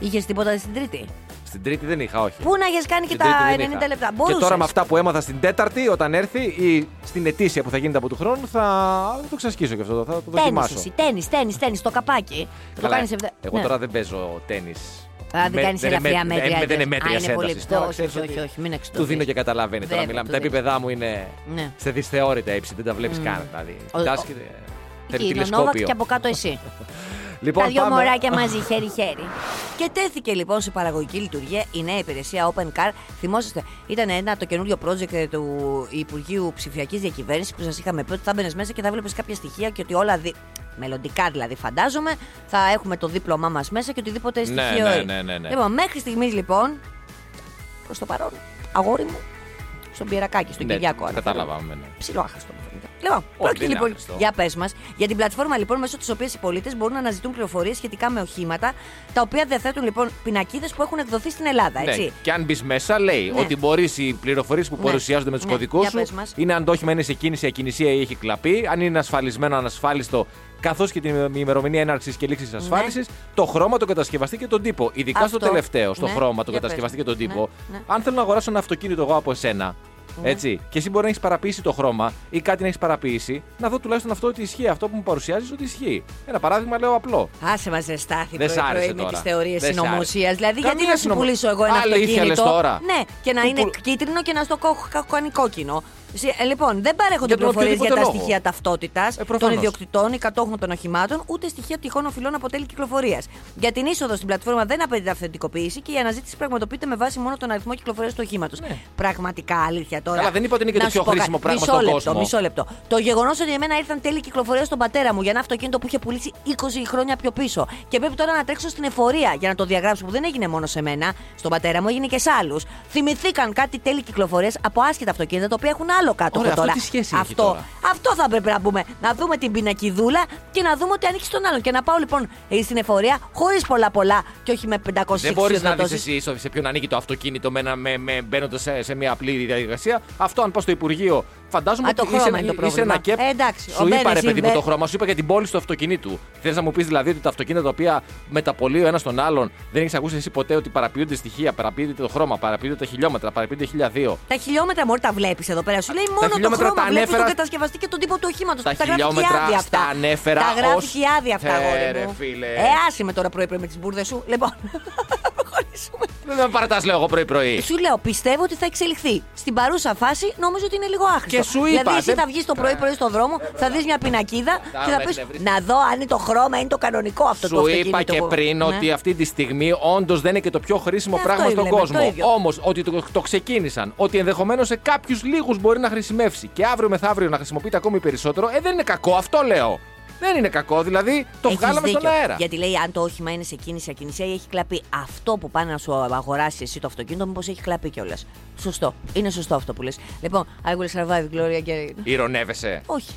Είχες τίποτα στην Τρίτη. Στην Τρίτη δεν είχα, όχι. Πού να είχε κάνει και Στην τα Τρίτη δεν 90 είχα. λεπτά. Και Μπορούσες. τώρα με αυτά που έμαθα στην Τέταρτη, όταν έρθει ή στην ετήσια που θα γίνεται από του χρόνου, θα το ξασκίσω και αυτό. Θα το Τέννη δοκιμάσω. εσύ, τέννη, τέννη, τέννη, το καπάκι. Το Καλά, κάνεις εβδε- Εγώ Ναι. τώρα δεν παίζω τέννη. Α, δεν κάνεις ελαφριά μέτρια. Δεν είναι μέτρια Α, είναι πολύ ένταση. Τώρα όχι, ξέρεις όχι, ότι όχι, μην εξτροφείς. Του δίνω και καταλαβαίνει. Τώρα Βέβαια, μιλάμε. του Τα δίνεις. επίπεδά μου είναι Ναι. σε δυσθεώρητα ύψη. Δεν τα βλέπεις καν. Δηλαδή. Ο- Κοιτάς ο- και Εκεί θέλει είναι ο Νόβακ τηλεσκόπιο. και από κάτω εσύ. Λοιπόν, Τα δυο πάμε. μωράκια μαζί, χέρι-χέρι. Και τέθηκε λοιπόν σε παραγωγική λειτουργία η νέα υπηρεσία Open Car. Θυμόσαστε, ήταν ένα το καινούριο project του Υπουργείου Ψηφιακής Διακυβέρνησης που σας είχαμε πει ότι θα μπαινε μέσα και θα βλέπεις κάποια στοιχεία και ότι όλα. Δι... Μελλοντικά δηλαδή, φαντάζομαι, θα έχουμε το δίπλωμά μας μέσα και οτιδήποτε Ναι, στοιχείο. ναι, είναι. ναι, ναι, ναι. Λοιπόν, μέχρι στιγμής λοιπόν, προς το παρόν, αγόρι μου, στον Πιερακάκη, στον Ναι, Κυριάκο. αναφέρομαι. Κατάλαβα. ναι, ναι. Ψηλό άχρηστο μου φαίνεται. Λοιπόν, δεν πρόκειται είναι λοιπόν. άχρηστο. Για πες μας, για την πλατφόρμα λοιπόν μέσω της οποίας οι πολίτες μπορούν να αναζητούν πληροφορίες σχετικά με οχήματα, τα οποία διαθέτουν λοιπόν πινακίδες που έχουν εκδοθεί στην Ελλάδα, έτσι. Ναι. Και αν μπεις μέσα, λέει Ναι. ότι μπορείς οι πληροφορίες που Ναι. παρουσιάζονται με τους Ναι. κωδικούς Για σου πες μας. είναι αν το όχημα είναι σε κίνηση, ακινησία ή έχει κλαπεί, αν είναι ασφαλισμένο, ανασφάλιστο, καθώς και την ημερομηνία έναρξης και λήξη ασφάλισης, το χρώμα, τον κατασκευαστή και τον τύπο. Ειδικά στο Αυτό. τελευταίο, στο Ναι. χρώμα, τον Για κατασκευαστή πες. και τον τύπο. Ναι, ναι. Αν θέλω να αγοράσω ένα αυτοκίνητο εγώ από εσένα, Ναι. Έτσι. Και εσύ μπορεί να έχεις παραποίησει το χρώμα ή κάτι να έχεις παραποίησει, να δω τουλάχιστον αυτό ότι ισχύει. Αυτό που μου παρουσιάζεις ότι ισχύει. Ένα παράδειγμα λέω απλό. Άσε μας ρε Στάθη Δεν σ' πρωί, άρεσε πρωί με τώρα. τις θεωρίες Δεν σ' συνωμοσίας. άρεσε. Δηλαδή, Καμία γιατί να σου συνωμο- πουλήσω εγώ ένα Αλήθεια αυτοκίνητο; λες τώρα. Ναι, και να Που είναι πουλ- κίτρινο και να στο κο- κα- κάνει κόκκινο. Εσύ- ε, λοιπόν, δεν παρέχονται Για τον πληροφορίες για τα οποιοδήποτε λόγο. στοιχεία ταυτότητας των προφανώς. ιδιοκτητών ή κατόχων των οχημάτων, ούτε στοιχεία τυχών οφειλών από τέλη κυκλοφορίας. Για την είσοδο στην πλατφόρμα δεν απαιτείται αυθεντικοποίηση και η αναζήτηση πραγματοποιείται με βάση μόνο τον αριθμό κυκλοφορίας του οχήματος. Ναι. Πραγματικά αλήθεια τώρα. Καλά, δεν είπα ότι είναι και Να το σου πιο πω χρήσιμο κάτι. πράγμα μισό στον λεπτό, κόσμο. Μισό λεπτό. Το γεγονός ότι εμένα ήρθαν τέλη κυκλοφορίας στον πατέρα μου για ένα αυτοκίνητο που είχε πουλήσει 20 χρόνια πιο πίσω και πρέπει τώρα να τρέξω στην εφορία για να το διαγράψω που δεν έγινε μόνο σε μένα, στον πατέρα μου, έγινε και σε άλλους. Θυμηθήκαν κάτι τέλη κυκλοφορίας από άσχετα αυτοκίνητα τα οποία έχουν άλλο κάτω Ωραία, αυτό τώρα. τι σχέση έχει αυτό, τώρα; αυτό θα πρέπει να πούμε. Να δούμε την πινακιδούλα και να δούμε ότι ανήκει στον άλλον. Και να πάω λοιπόν ε, στην εφορία χωρίς πολλά πολλά και όχι με 500 Δεν μπορείς να δεις εξουσιοδοτήσεις. εσύ σε- σε ποιον ανήκει το αυτοκίνητο με, ένα- με, με, μπαίνοντας σε, σε μια απλή διαδικασία. Αυτό αν πας στο Υπουργείο, φαντάζομαι Α, το ότι είσαι, χρώμα είναι το είσαι πρόβλημα. ένα κεπ. Ε, εντάξει, ο σου είπα Μπαίνεις, ρε παιδί μου είμαι- το χρώμα, σου είπα για την πόλη του αυτοκινήτου. Θες να μου πεις δηλαδή ότι τα αυτοκίνητα τα οποία μεταπολεί ο ένας τον άλλον δεν έχεις ακούσει εσύ ποτέ ότι παραποιούνται στοιχεία, παραποιούνται το χρώμα, παραποιούνται τα χιλιόμετρα, παραποιούνται 1002. Τα χιλιόμετρα μόνο τα βλέπεις εδώ πέρα. Σου λέει μόνο το χιλιόμετρα χρώμα. τα Βλέπεις τον ανέφερα- κατασκευαστή και τον τύπο του οχήματος. Τα τα γράφει και η χιλιόμετρα άδεια αυτά. στα ανέφερα Τα γράφει ως- και η άδεια αυτά, Ε, αγόρι ρε, μου. φίλε. Ε, άσε με τώρα πρωί-πρωί με τις μπουρδες σου. Λοιπόν, προχωρήσουμε. Δεν με παρατάς, λέω εγώ πρωί-πρωί. Σου λέω, πιστεύω ότι θα εξελιχθεί. Στην παρούσα φάση νομίζω ότι είναι λίγο άχρηστο. Και σου είπα, Δηλαδή, εσύ δεν- θα βγεις το πρωί-πρωί στον δρόμο, θα δεις μια πινακίδα και θα με πεις εκνευρίζεις. να δω αν είναι το χρώμα, είναι το κανονικό αυτό το Σου αυτοκίνητο. είπα και που- πριν Ναι. ότι αυτή τη στιγμή όντως δεν είναι και το πιο χρήσιμο Ε, πράγμα αυτό στον λέμε, κόσμο. το ίδιο. Όμως ότι το, το ξεκίνησαν, ότι ενδεχομένως σε κάποιους λίγους μπορεί να χρησιμεύσει και αύριο μεθαύριο να χρησιμοποιείται ακόμη περισσότερο, ε, δεν είναι κακό. Αυτό λέω. Δεν είναι κακό, δηλαδή το Έχεις βγάλαμε στον δίκιο. αέρα. Γιατί λέει αν το όχημα είναι σε κίνηση ακινησία ή έχει κλαπεί. Αυτό που πάνε να σου αγοράσει εσύ το αυτοκίνητο, μήπως έχει κλαπεί κιόλας. Σωστό. Είναι σωστό αυτό που λες. Λοιπόν, I will survive, Gloria Gaynor. Ηρωνεύεσαι. Όχι.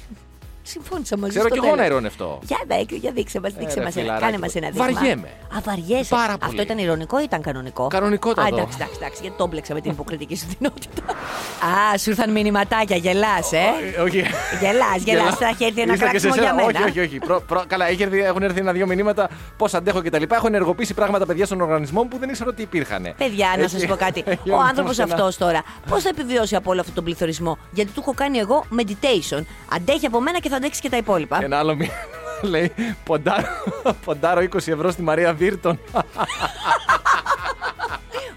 Συμφώνησα μαζί Ξέρω στο κι εγώ να τέλος. ηρωνευτώ. Για, δέ, για δείξε μας, δείξε ρε, μας ένα. φιλαράκι Κάνε μου. μας ένα δείγμα. Βαριέμαι. Α, βαριέσαι. Πάρα Αυτό πολύ. ήταν ηρωνικό ή ήταν κανονικό; Κανονικότατο. Α, εντάξει, εντάξει, εντάξει, γιατί το έμπλεξα με την υποκριτική σου δυνότητα. Α, σου ήρθαν μηνυματάκια, γελάς, ε; Ε, Όχι. Γελάς, γελάς. Θα έχει έρθει ένα Ήρθα και σε κράξιμο για σένα. μένα. Όχι, όχι, όχι. Προ- προ- καλά, έχει έρθει- έχουν έρθει ένα-δύο μηνύματα πώς αντέχω κτλ. Έχω ενεργοποιήσει πράγματα παιδιά στον οργανισμό μου που δεν ήξερα ότι υπήρχαν. Παιδιά, να σας πω κάτι. Έχει Ο άνθρωπος όμως ένα- αυτός τώρα, πώς θα επιβιώσει από όλο αυτόν τον πληθωρισμό; Γιατί του έχω κάνει εγώ meditation. Αντέχει από μένα και θα αντέξεις και τα υπόλοιπα. Ένα άλλο μήνυμα λέει ποντάρω, ποντάρω 20 ευρώ στη Μαρία Βίρτον.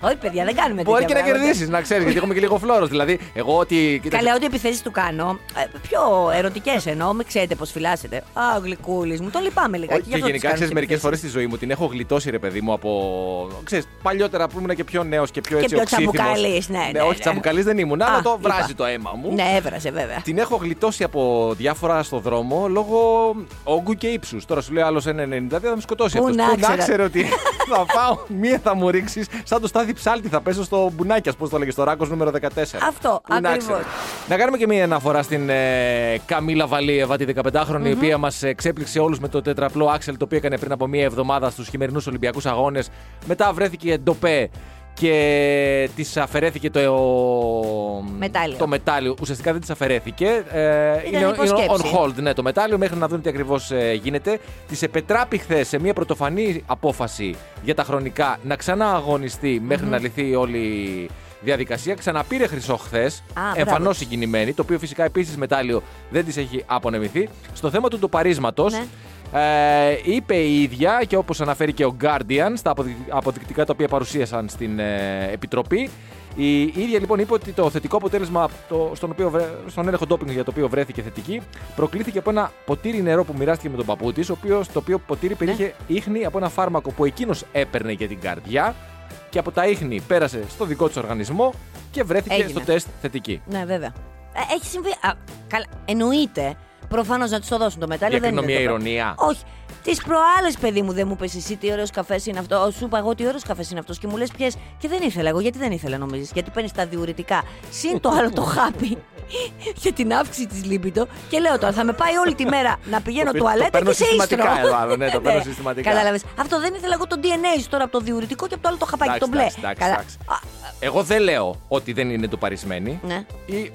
Όχι, παιδιά, δεν κάνουμε Μπορεί και τέτοια να πράγματα. κερδίσεις, να ξέρεις, γιατί έχουμε και λίγο φλόρος. Δηλαδή, εγώ ότι. κοίταξε, Καλά, ό,τι επιθέσεις του κάνω. ε, πιο ερωτικές εννοώ, μην ξέρετε πώς φυλάσσετε. Α, γλυκούλης μου, τον λυπάμαι λιγάκι. Όχι, γι' και αυτό τις γενικά κάνω ξέρεις τις μερικέ φορές επιθέσεις. στη ζωή μου την έχω γλιτώσει, ρε παιδί μου, από. Ξέρεις, παλιότερα που ήμουν και πιο νέος και πιο Και έτσι πιο οξύθυμος. τσαμπουκαλής, ναι, ναι, όχι ναι. τσαμπουκαλής δεν ήμουν, Α, αλλά το είπα. βράζει το αίμα μου. Ναι, έβρασε βέβαια. Την έχω γλιτώσει από διάφορα στο δρόμο λόγω όγκου και ύψους. Τώρα σου λέει άλλος 1,92 θα με σκοτώσει Πού αυτός. να Πού να ξέρα. ξέρω ότι θα πάω, μία θα μου ρίξεις, σαν το στάδι ψάλτη θα πέσω στο μπουνάκι, πώ το λέγε, στο ράκος νούμερο 14. Αυτό, Πού να ακριβώς. ξέρω. Να κάνουμε και μία αναφορά στην ε, Καμίλα Βαλίεβα, τη 15χρονη, η οποία μας εξέπληξε όλους με το τετραπλό άξελ το οποίο έκανε πριν από μία εβδομάδα στους χειμερινούς Ολυμπιακούς Αγώνες. Μετά βρέθηκε ντοπέ και της αφαιρέθηκε το Μετάλλιο. Το μετάλλιο. Ουσιαστικά δεν της αφαιρέθηκε. Ε, είναι, είναι υποσκέψη. on hold ναι, το μετάλλιο μέχρι να δουν τι ακριβώς γίνεται. Της επετράπη χθες σε μια πρωτοφανή απόφαση για τα χρονικά να ξανά αγωνιστεί μέχρι να λυθεί όλη η διαδικασία. Ξαναπήρε χρυσό χθες. μπράβο Εμφανώς της. συγκινημένη. Το οποίο φυσικά επίσης μετάλλιο δεν της έχει απονεμηθεί. Στο θέμα του ντοπαρίσματος. Ναι. Ε, είπε η ίδια και όπως αναφέρει και ο Guardian στα αποδει- αποδεικτικά τα οποία παρουσίασαν στην ε, Επιτροπή η ίδια λοιπόν είπε ότι το θετικό αποτέλεσμα το, στον, οποίο, βρε- στον έλεγχο ντόπινγκ για το οποίο βρέθηκε θετική προκλήθηκε από ένα ποτήρι νερό που μοιράστηκε με τον παππού της, το οποίο ποτήρι περιείχε ίχνη από ένα φάρμακο που εκείνος έπαιρνε για την καρδιά και από τα ίχνη πέρασε στο δικό της οργανισμό και βρέθηκε Έγινε. στο τεστ θετική. Ναι, βέβαια. Ε, έχει συμβεί. Α, καλά, εννοείται. Προφανώς να του το δώσουν το μετάλλιο. Για δεν είναι μια το ηρωνία. Όχι. Τις προάλλες, παιδί μου, δεν μου είπε εσύ τι ωραίος καφές είναι αυτό. Σου είπα εγώ τι ωραίος καφές είναι αυτός και μου λες ποιες. Και δεν ήθελα εγώ. Γιατί δεν ήθελα, νομίζεις. Γιατί παίρνεις τα διουρητικά. Συν το άλλο το χάπι για την αύξηση της λίπητο. Και λέω τώρα θα με πάει όλη τη μέρα να πηγαίνω Το παι- τουαλέτα το παίρνω και σε ίστρο. συστηματικά εδώ άλλο, ναι, το παίρνω συστηματικά. Κατάλαβες. Αυτό δεν ήθελα εγώ το DNA σου τώρα από το διουρητικό και από το άλλο το χαπάκι, Εντάξει, το μπλε. εντάξει, εντάξει, Καλά. εντάξει. Α, Εγώ δεν λέω ότι δεν είναι ντοπαρισμένη. Ναι. Ή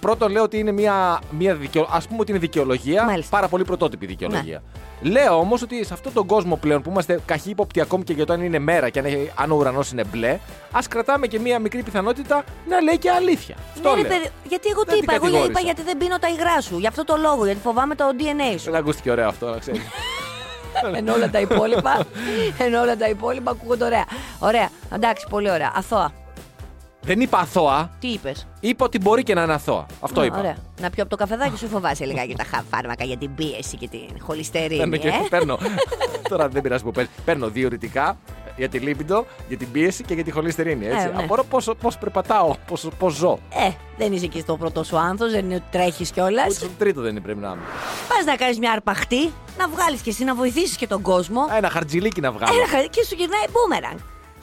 πρώτον λέω ότι είναι μια, μια δικαιο... ας πούμε ότι είναι δικαιολογία, Μάλιστα. πάρα πολύ πρωτότυπη δικαιολογία. Λέω όμως ότι σε αυτόν τον κόσμο πλέον που είμαστε καχύποπτοι ακόμη και για το αν είναι μέρα και αν, έχει- αν ο ουρανός είναι μπλε, ας κρατάμε και μια μικρή πιθανότητα να λέει και αλήθεια. Αυτό Ναι, ρε λέω. παιδί, γιατί εγώ τι Δεν είπα, την εγώ είπα κατηγόρησα. γιατί δεν πίνω τα υγρά σου. Γι' αυτό το λόγο, γιατί φοβάμαι το DNA σου. Δεν ακούστηκε ωραίο αυτό, να ξέρεις. ενώ όλα τα υπόλοιπα, ενώ όλα τα υπόλοιπα ακούγονται ωραία. Ωραία, εντάξει, πολύ ωραία. Αθώα. Δεν είπα αθώα, Τι είπες; είπα ότι μπορεί και να είναι αθώα. Αυτό είπα. Ωραία. Να πιω από το καφεδάκι σου φοβάσαι λιγάκι τα χα- φάρμακα για την πίεση και την Παίρνω, χολυστερίνη. και, Ε; παίρνω. Τώρα δεν πειράζει που παίρνει. Παίρνω διορητικά για τη λίπιντο, για την πίεση και για τη χολυστερίνη. Έτσι. Ε, ναι. Απορώ πώς, πώς περπατάω, πώς, πώς ζω. Ε, δεν είσαι εκεί στο πρώτο σου άνθος, δεν είναι ότι τρέχεις κιόλας. Ούτε στο τρίτο δεν είναι πρέπει να είμαι. Πας να κάνεις μια αρπαχτή, να βγάλεις κι εσύ να βοηθήσεις και τον κόσμο. Α, Ένα χαρτζιλίκι να βγάλω. Ένα χα- και σου γυρνάει μπούμεραγκ.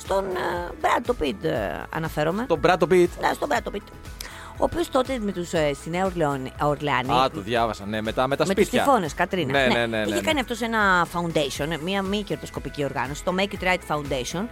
Στον uh, Μπράντο Πιτ αναφέρομαι. Τον Μπράτο Πιτ. Ναι, στον Μπράντο Πιτ. Ο οποίος τότε με τους, ε, στη Νέα Ορλεόνη- Ορλεάνη. Α, το διάβασα. Ναι, μετά με τα με τους σπίτια. τυφώνες, Κατρίνα. Ναι, ναι, ναι. ναι, Είχε ναι. κάνει αυτός ένα foundation, μια μη κερδοσκοπική οργάνωση, το Make It Right Foundation,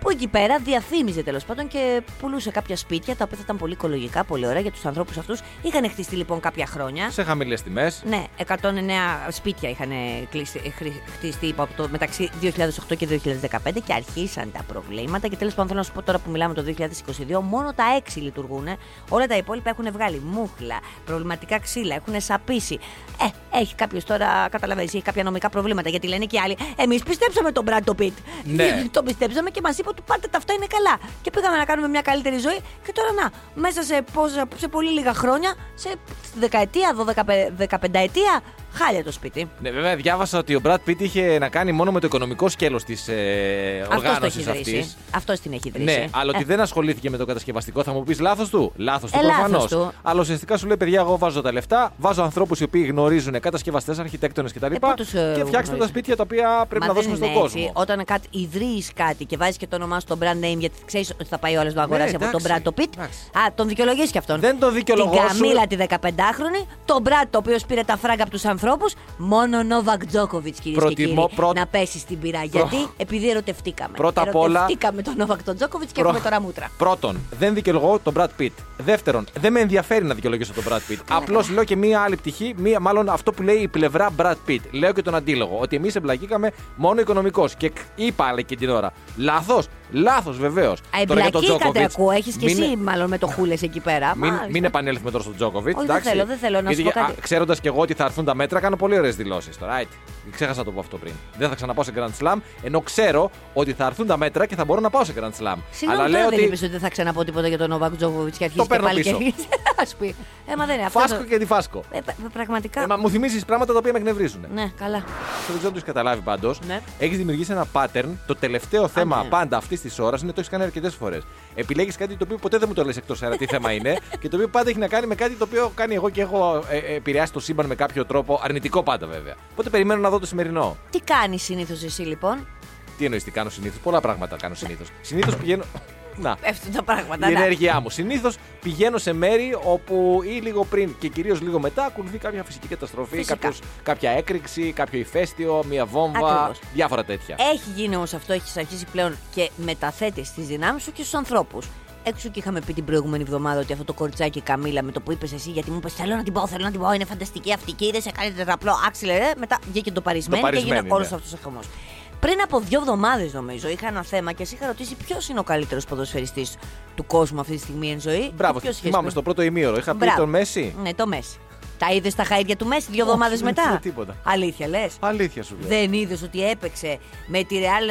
που εκεί πέρα διαφήμιζε τέλος πάντων και πουλούσε κάποια σπίτια τα οποία θα ήταν πολύ οικολογικά, πολύ ωραία για τους ανθρώπους αυτούς. Είχαν χτιστεί λοιπόν κάποια χρόνια. Σε χαμηλές τιμές. Ναι, 109 σπίτια είχαν κλείσει- ε, χρη- χτιστεί υπό από το, μεταξύ 2008 και 2015 και αρχίσαν τα προβλήματα. Και τέλος πάντων θέλω να σου πω τώρα που μιλάμε το 2022, μόνο τα 6 λειτουργούν. Όλα τα υπόλοιπα έχουν βγάλει μούχλα, προβληματικά ξύλα, έχουν σαπίσει. Ε, έχει κάποιος τώρα, καταλαβαίνεις, έχει κάποια νομικά προβλήματα. Γιατί λένε και οι άλλοι, Εμείς πιστέψαμε τον Brad Pitt. Ναι. το πιστέψαμε και μας είπε ότι πάρτε τα αυτά είναι καλά. Και πήγαμε να κάνουμε μια καλύτερη ζωή. Και τώρα να, μέσα σε, πόσα, σε πολύ λίγα χρόνια, σε δεκαετία, 12, 15 ετία, χάλια το σπίτι. Ναι, βέβαια διάβασα ότι ο Μπρατ Πιτ είχε να κάνει μόνο με το οικονομικό σκέλος της ε, Αυτός το οργάνωσης έχει αυτής. δρύσει. Αυτός την έχει δρύσει. Ναι, αλλά ότι Ε, δεν ασχολήθηκε με το κατασκευαστικό. Θα μου πεις λάθος του; Λάθος του Ε, λάθος προφανώς. του. Αλλά ουσιαστικά σου λέει: Παιδιά, εγώ βάζω τα λεφτά, βάζω ανθρώπους οι οποίοι γνωρίζουν κατασκευαστές, αρχιτέκτονες κτλ. Ε, πού τους, ε, και φτιάξτε τα γνωρίζουν. σπίτια τα οποία πρέπει Μα να δεν δώσουμε είναι στον έτσι. κόσμο. Όταν κάτι, ιδρύεις κάτι και βάζεις και το όνομά σου στο brand name, γιατί ξέρεις ότι θα πάει ο άλλος να αγοράσει από τον Ναι, εντάξει, Brad Pitt. εντάξει. Α, τον δικαιολογείς και αυτόν. Δεν τον δικαιολογώ Την σου. Καμίλα τη 15χρονη, τον Brad το οποίο πήρε τα φράγκα από τους ανθρώπους. Μόνο ο Νόβακ Τζόκοβιτς, κυρίες και Προτιμώ κύριοι, πρώτα- να πέσει στην πυρά. Γιατί; Επειδή ερωτευτήκαμε. Πρώτα απ' όλα- Ερωτευτήκαμε τον Νόβακ τον Τζόκοβιτς και Προ- έχουμε τώρα μούτρα. Πρώτον, δεν δικαιολογώ τον Brad Pitt. Δεύτερον, δεν με ενδιαφέρει να δικαιολογήσω τον Brad Pitt. Απλώς λέω και μία άλλη πτυχή, μία, μάλλον αυτό που λέει η πλευρά Brad Pitt. Λέω και τον αντίλογο. Ότι εμείς εμπλακήκαμε μόνο οικονομικό. Και κ- είπα άλλη και την ώρα. Λάθος. Λάθος βεβαίως. Εμπλακή κάτι ακούω. Έχεις και εσύ μάλλον με το χούλες εκεί πέρα. Μην, Μάλιστα. μην επανέλθουμε τώρα στον Τζόκοβιτ. Όχι, δεν θέλω, δεν θέλω να σου πω κάτι. Ξέροντας και εγώ ότι θα έρθουν τα μέτρα, κάνω πολύ ωραίες δηλώσεις τώρα. Άιτε. Ξέχασα να το πω αυτό πριν. Δεν θα ξαναπάω σε Grand Slam, ενώ ξέρω ότι θα έρθουν τα μέτρα και θα μπορώ να πάω σε Grand Slam. Συγγνώμη, Αλλά τώρα λέω δεν ότι. είπες ότι δεν θα ξαναπώ τίποτα για τον Νόβακ Τζόκοβιτ και αρχίζει και παίρνω πάλι και πίσω. αρχίζει. Α πει. Ε, μα δεν είναι αυτό. Φάσκο το- και αντιφάσκο. Ε, πα- πραγματικά. Ε, μα μου θυμίζεις πράγματα τα οποία με εκνευρίζουν. Ναι, καλά. Αυτό δεν ξέρω αν το έχεις καταλάβει πάντως. Ναι. Έχεις δημιουργήσει ένα pattern. Το τελευταίο θέμα ναι. πάντα αυτής της ώρας είναι το έχεις κάνει αρκετές φορές. Επιλέγεις κάτι το οποίο ποτέ δεν μου το λες εκτός αέρα τι θέμα είναι και το οποίο πάντα έχει να κάνει με κάτι το οποίο κάνει εγώ και έχω ε, ε, επηρεάσει το σύμπαν με κάποιο τρόπο. Αρνητικό πάντα βέβαια. Οπότε περιμένω να δω το σημερινό. Τι κάνεις συνήθως εσύ λοιπόν; Τι εννοείς τι κάνω συνήθως; Πολλά πράγματα κάνω συνήθως. Συνήθως πηγαίνω. Να. Πέφτουν τα πράγματα. Η να. ενέργειά μου. Συνήθως πηγαίνω σε μέρη όπου ή λίγο πριν και κυρίως λίγο μετά ακολουθεί κάποια φυσική καταστροφή, Φυσικά. κάποιος, κάποια έκρηξη, κάποιο ηφαίστειο, μία βόμβα, Ακριβώς. διάφορα τέτοια. Έχει γίνει όμως αυτό, έχεις αρχίσει πλέον και μεταθέτεις τις δυνάμεις σου και στους ανθρώπους. Έξω και είχαμε πει την προηγούμενη εβδομάδα ότι αυτό το κοριτσάκι η Καμίλα με το που είπες εσύ, γιατί μου είπες Θέλω να την πω, θέλω να την πω, είναι φανταστική αυτή και είδες, σε κάνει τετραπλό άξιλε. ρε». Μετά βγήκε το παρισμένο και παρισμένη, έγινε όλος ναι. αυτός ο χαμός. Πριν από δύο εβδομάδες, νομίζω, είχα ένα θέμα και σε είχα ρωτήσει ποιος είναι ο καλύτερος ποδοσφαιριστής του κόσμου αυτή τη στιγμή εν ζωή. Μπράβο, Ποιος θυμάμαι είχες στο πρώτο ημίωρο. Είχα πει Μπράβο. τον Μέση; Ναι, το Μέση. Τα είδες στα χαίρια του Μέση δύο εβδομάδες δεν μετά; είδα τίποτα. Αλήθεια, λες; Αλήθεια σου λέω. Δεν είδες ότι έπαιξε με τη Ρεάλ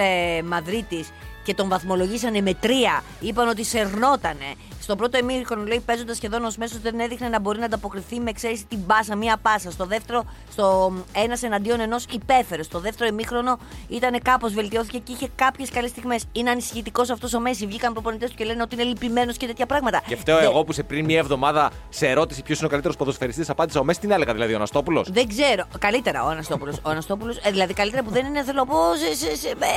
Μαδρίτη και τον βαθμολογήσανε με τρία. Είπαν ότι σερνότανε. Στο πρώτο ημίχρονο, λέει, παίζοντας σχεδόν ως μέσος, δεν έδειχνε να μπορεί να ανταποκριθεί με ξέρεις την πάσα, μία πάσα. Στο δεύτερο, στο ένας εναντίον ενός υπέφερε. Στο δεύτερο ημίχρονο ήταν κάπως βελτιώθηκε και είχε κάποιες καλές στιγμές. Είναι ανησυχητικός αυτός ο Μέση. Βγήκαν προπονητές του και λένε ότι είναι λυπημένος και τέτοια πράγματα. Και φταίω Δεν- εγώ που σε πριν μία εβδομάδα σε ερώτηση ποιος είναι ο καλύτερος ποδοσφαιριστής, απάντησα ο Μέσης. Τι να έλεγα δηλαδή, ο Αναστόπουλος. Δεν ξέρω. Καλύτερα ο Αναστόπουλος. Ο Αναστόπουλος, ε, δηλαδή καλύτερα που δεν είναι, θέλω να πω,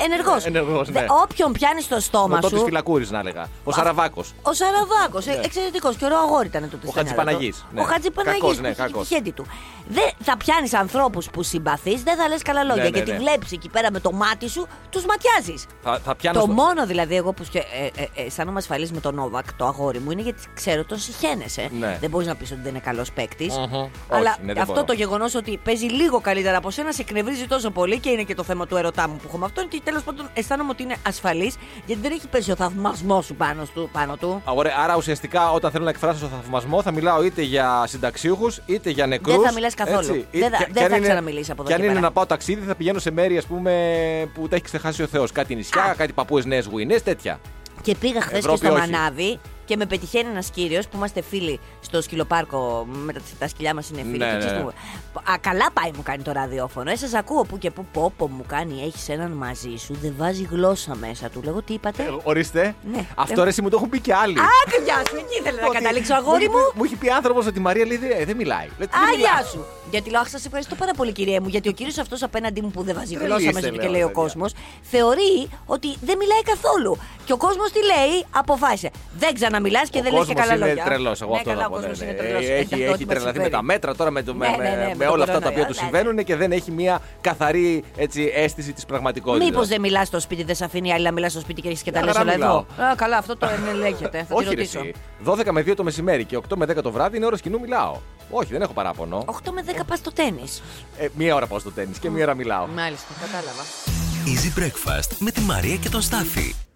ενεργός. Ενεργός, ναι. Όποιον πιάνεις στο στόμα Ο τότε σου. φυλακούρης να έλεγα. Ο Σαραβάκος. Ο Σαραβάκος, εξαιρετικός και ωραίο αγόρι ήταν τότε. Ο στα νιάτα του. Χατζηπαναγής, ναι. Ο Χατζηπαναγής Κακός, που ναι, είχε τη κακός. χέντη του. Δεν θα πιάνεις ανθρώπους που συμπαθείς, δεν θα λες καλά λόγια. Ναι, ναι, γιατί ναι. βλέπεις εκεί πέρα με το μάτι σου, τους ματιάζεις. Θα, θα πιάνω Το στο- μόνο δηλαδή εγώ που σκε- ε, ε, ε, αισθάνομαι ασφαλής με τον Νόβακ, το αγόρι μου, είναι γιατί ξέρω τον συχαίνεσαι. Ναι. Δεν μπορείς να πεις ότι δεν είναι καλός παίκτης. Μμμ. Αλλά Όχι, ναι, δεν αυτό μπορώ. το γεγονός ότι παίζει λίγο καλύτερα από σένα σε εκνευρίζει τόσο πολύ και είναι και το θέμα του ερωτά μου που έχω με αυτόν. Και τέλος πάντων αισθάνομαι ότι είναι ασφαλής γιατί δεν έχει πέσει ο θαυμασμός σου πάνω, του, πάνω του. Ωραία, άρα ουσιαστικά όταν θέλω να εκφράσω το θαυμασμό θα μιλάω είτε για συνταξιούχους είτε για νεκρούς. Δεν θα μιλάς καθόλου. Δεν θα- δεν θα ξαναμιλήσεις από εδώ Και αν και είναι πέρα. να πάω ταξίδι, θα πηγαίνω σε μέρη ας πούμε, που τα έχεις ξεχάσει ο Θεός. Κάτι νησιά, κάτι παππούες νέες γουινέ, τέτοια. Και πήγα χθες και Ευρώπη στο όχι. Μανάβι και με πετυχαίνει ένας κύριος που είμαστε φίλοι στο σκυλοπάρκο με τα, τα σκυλιά μας είναι φίλοι. Ναι, και ναι, ξέρεις ναι. μου, Α, καλά πάει μου κάνει το ραδιόφωνο. Ε, σας ακούω που και που πόπο μου κάνει. Έχεις έναν μαζί σου, δεν βάζει γλώσσα μέσα του. Λέγω τι είπατε; Ε, Ορίστε. Ναι. Αυτό Ε, ρε, εσύ μου το έχουν πει και άλλοι. Άντε, γεια σου, εκεί ήθελε να Ότι- καταλήξω, αγόρι μου. μου. είχε- Μου είχε πει άνθρωπος ότι η Μαρία λέει «Ε, δεν μιλάει. Λέω, «Τι δεν Α, μιλάει». γεια σου. Γιατί λέω, Αχ, σας ευχαριστώ πάρα πολύ, κυρία μου. Γιατί ο κύριος αυτός απέναντί μου που δεν βάζει Τρελή γλώσσα είστε, μέσα του και λέω, λέει ο παιδιά. κόσμος, θεωρεί ότι δεν μιλάει καθόλου. Και ο κόσμος τι λέει, αποφάσισε. Δεν ξαναμιλάς και Ο δεν λες και κόσμος καλά είναι λόγια. τρελός, εγώ ναι, αυτό καλά, θα ο πω, ναι, κόσμος ναι. είναι τρελός. Έχει, έχει τρελαθεί με τα μέτρα τώρα με, το- με, Ναι, ναι, ναι, με- με με τον όλα αυτά τα κορονοϊό, οποία τους ναι, συμβαίνουν και δεν έχει μια καθαρή έτσι, αίσθηση της πραγματικότητας. Μήπως δεν μιλάς στο σπίτι, δεν σε αφήνει η άλλη να μιλάς στο σπίτι και έχεις και τα Μια λε χαρά όλα εδώ; μιλάω. Α, καλά, αυτό το ελέγχεται. Θα τη Όχι, ρε, ρωτήσω. εσύ. 12 με 2 το μεσημέρι και 8 με 10 το βράδυ είναι ώρα σκηνού μιλάω. Όχι, δεν έχω παράπονο. 8 με 10 πας στο τέννη. Ε, μία ώρα πάω στο τέννη και μία ώρα μιλάω. Μάλιστα, κατάλαβα. Easy Breakfast με τη Μαρία και τον Στάφη.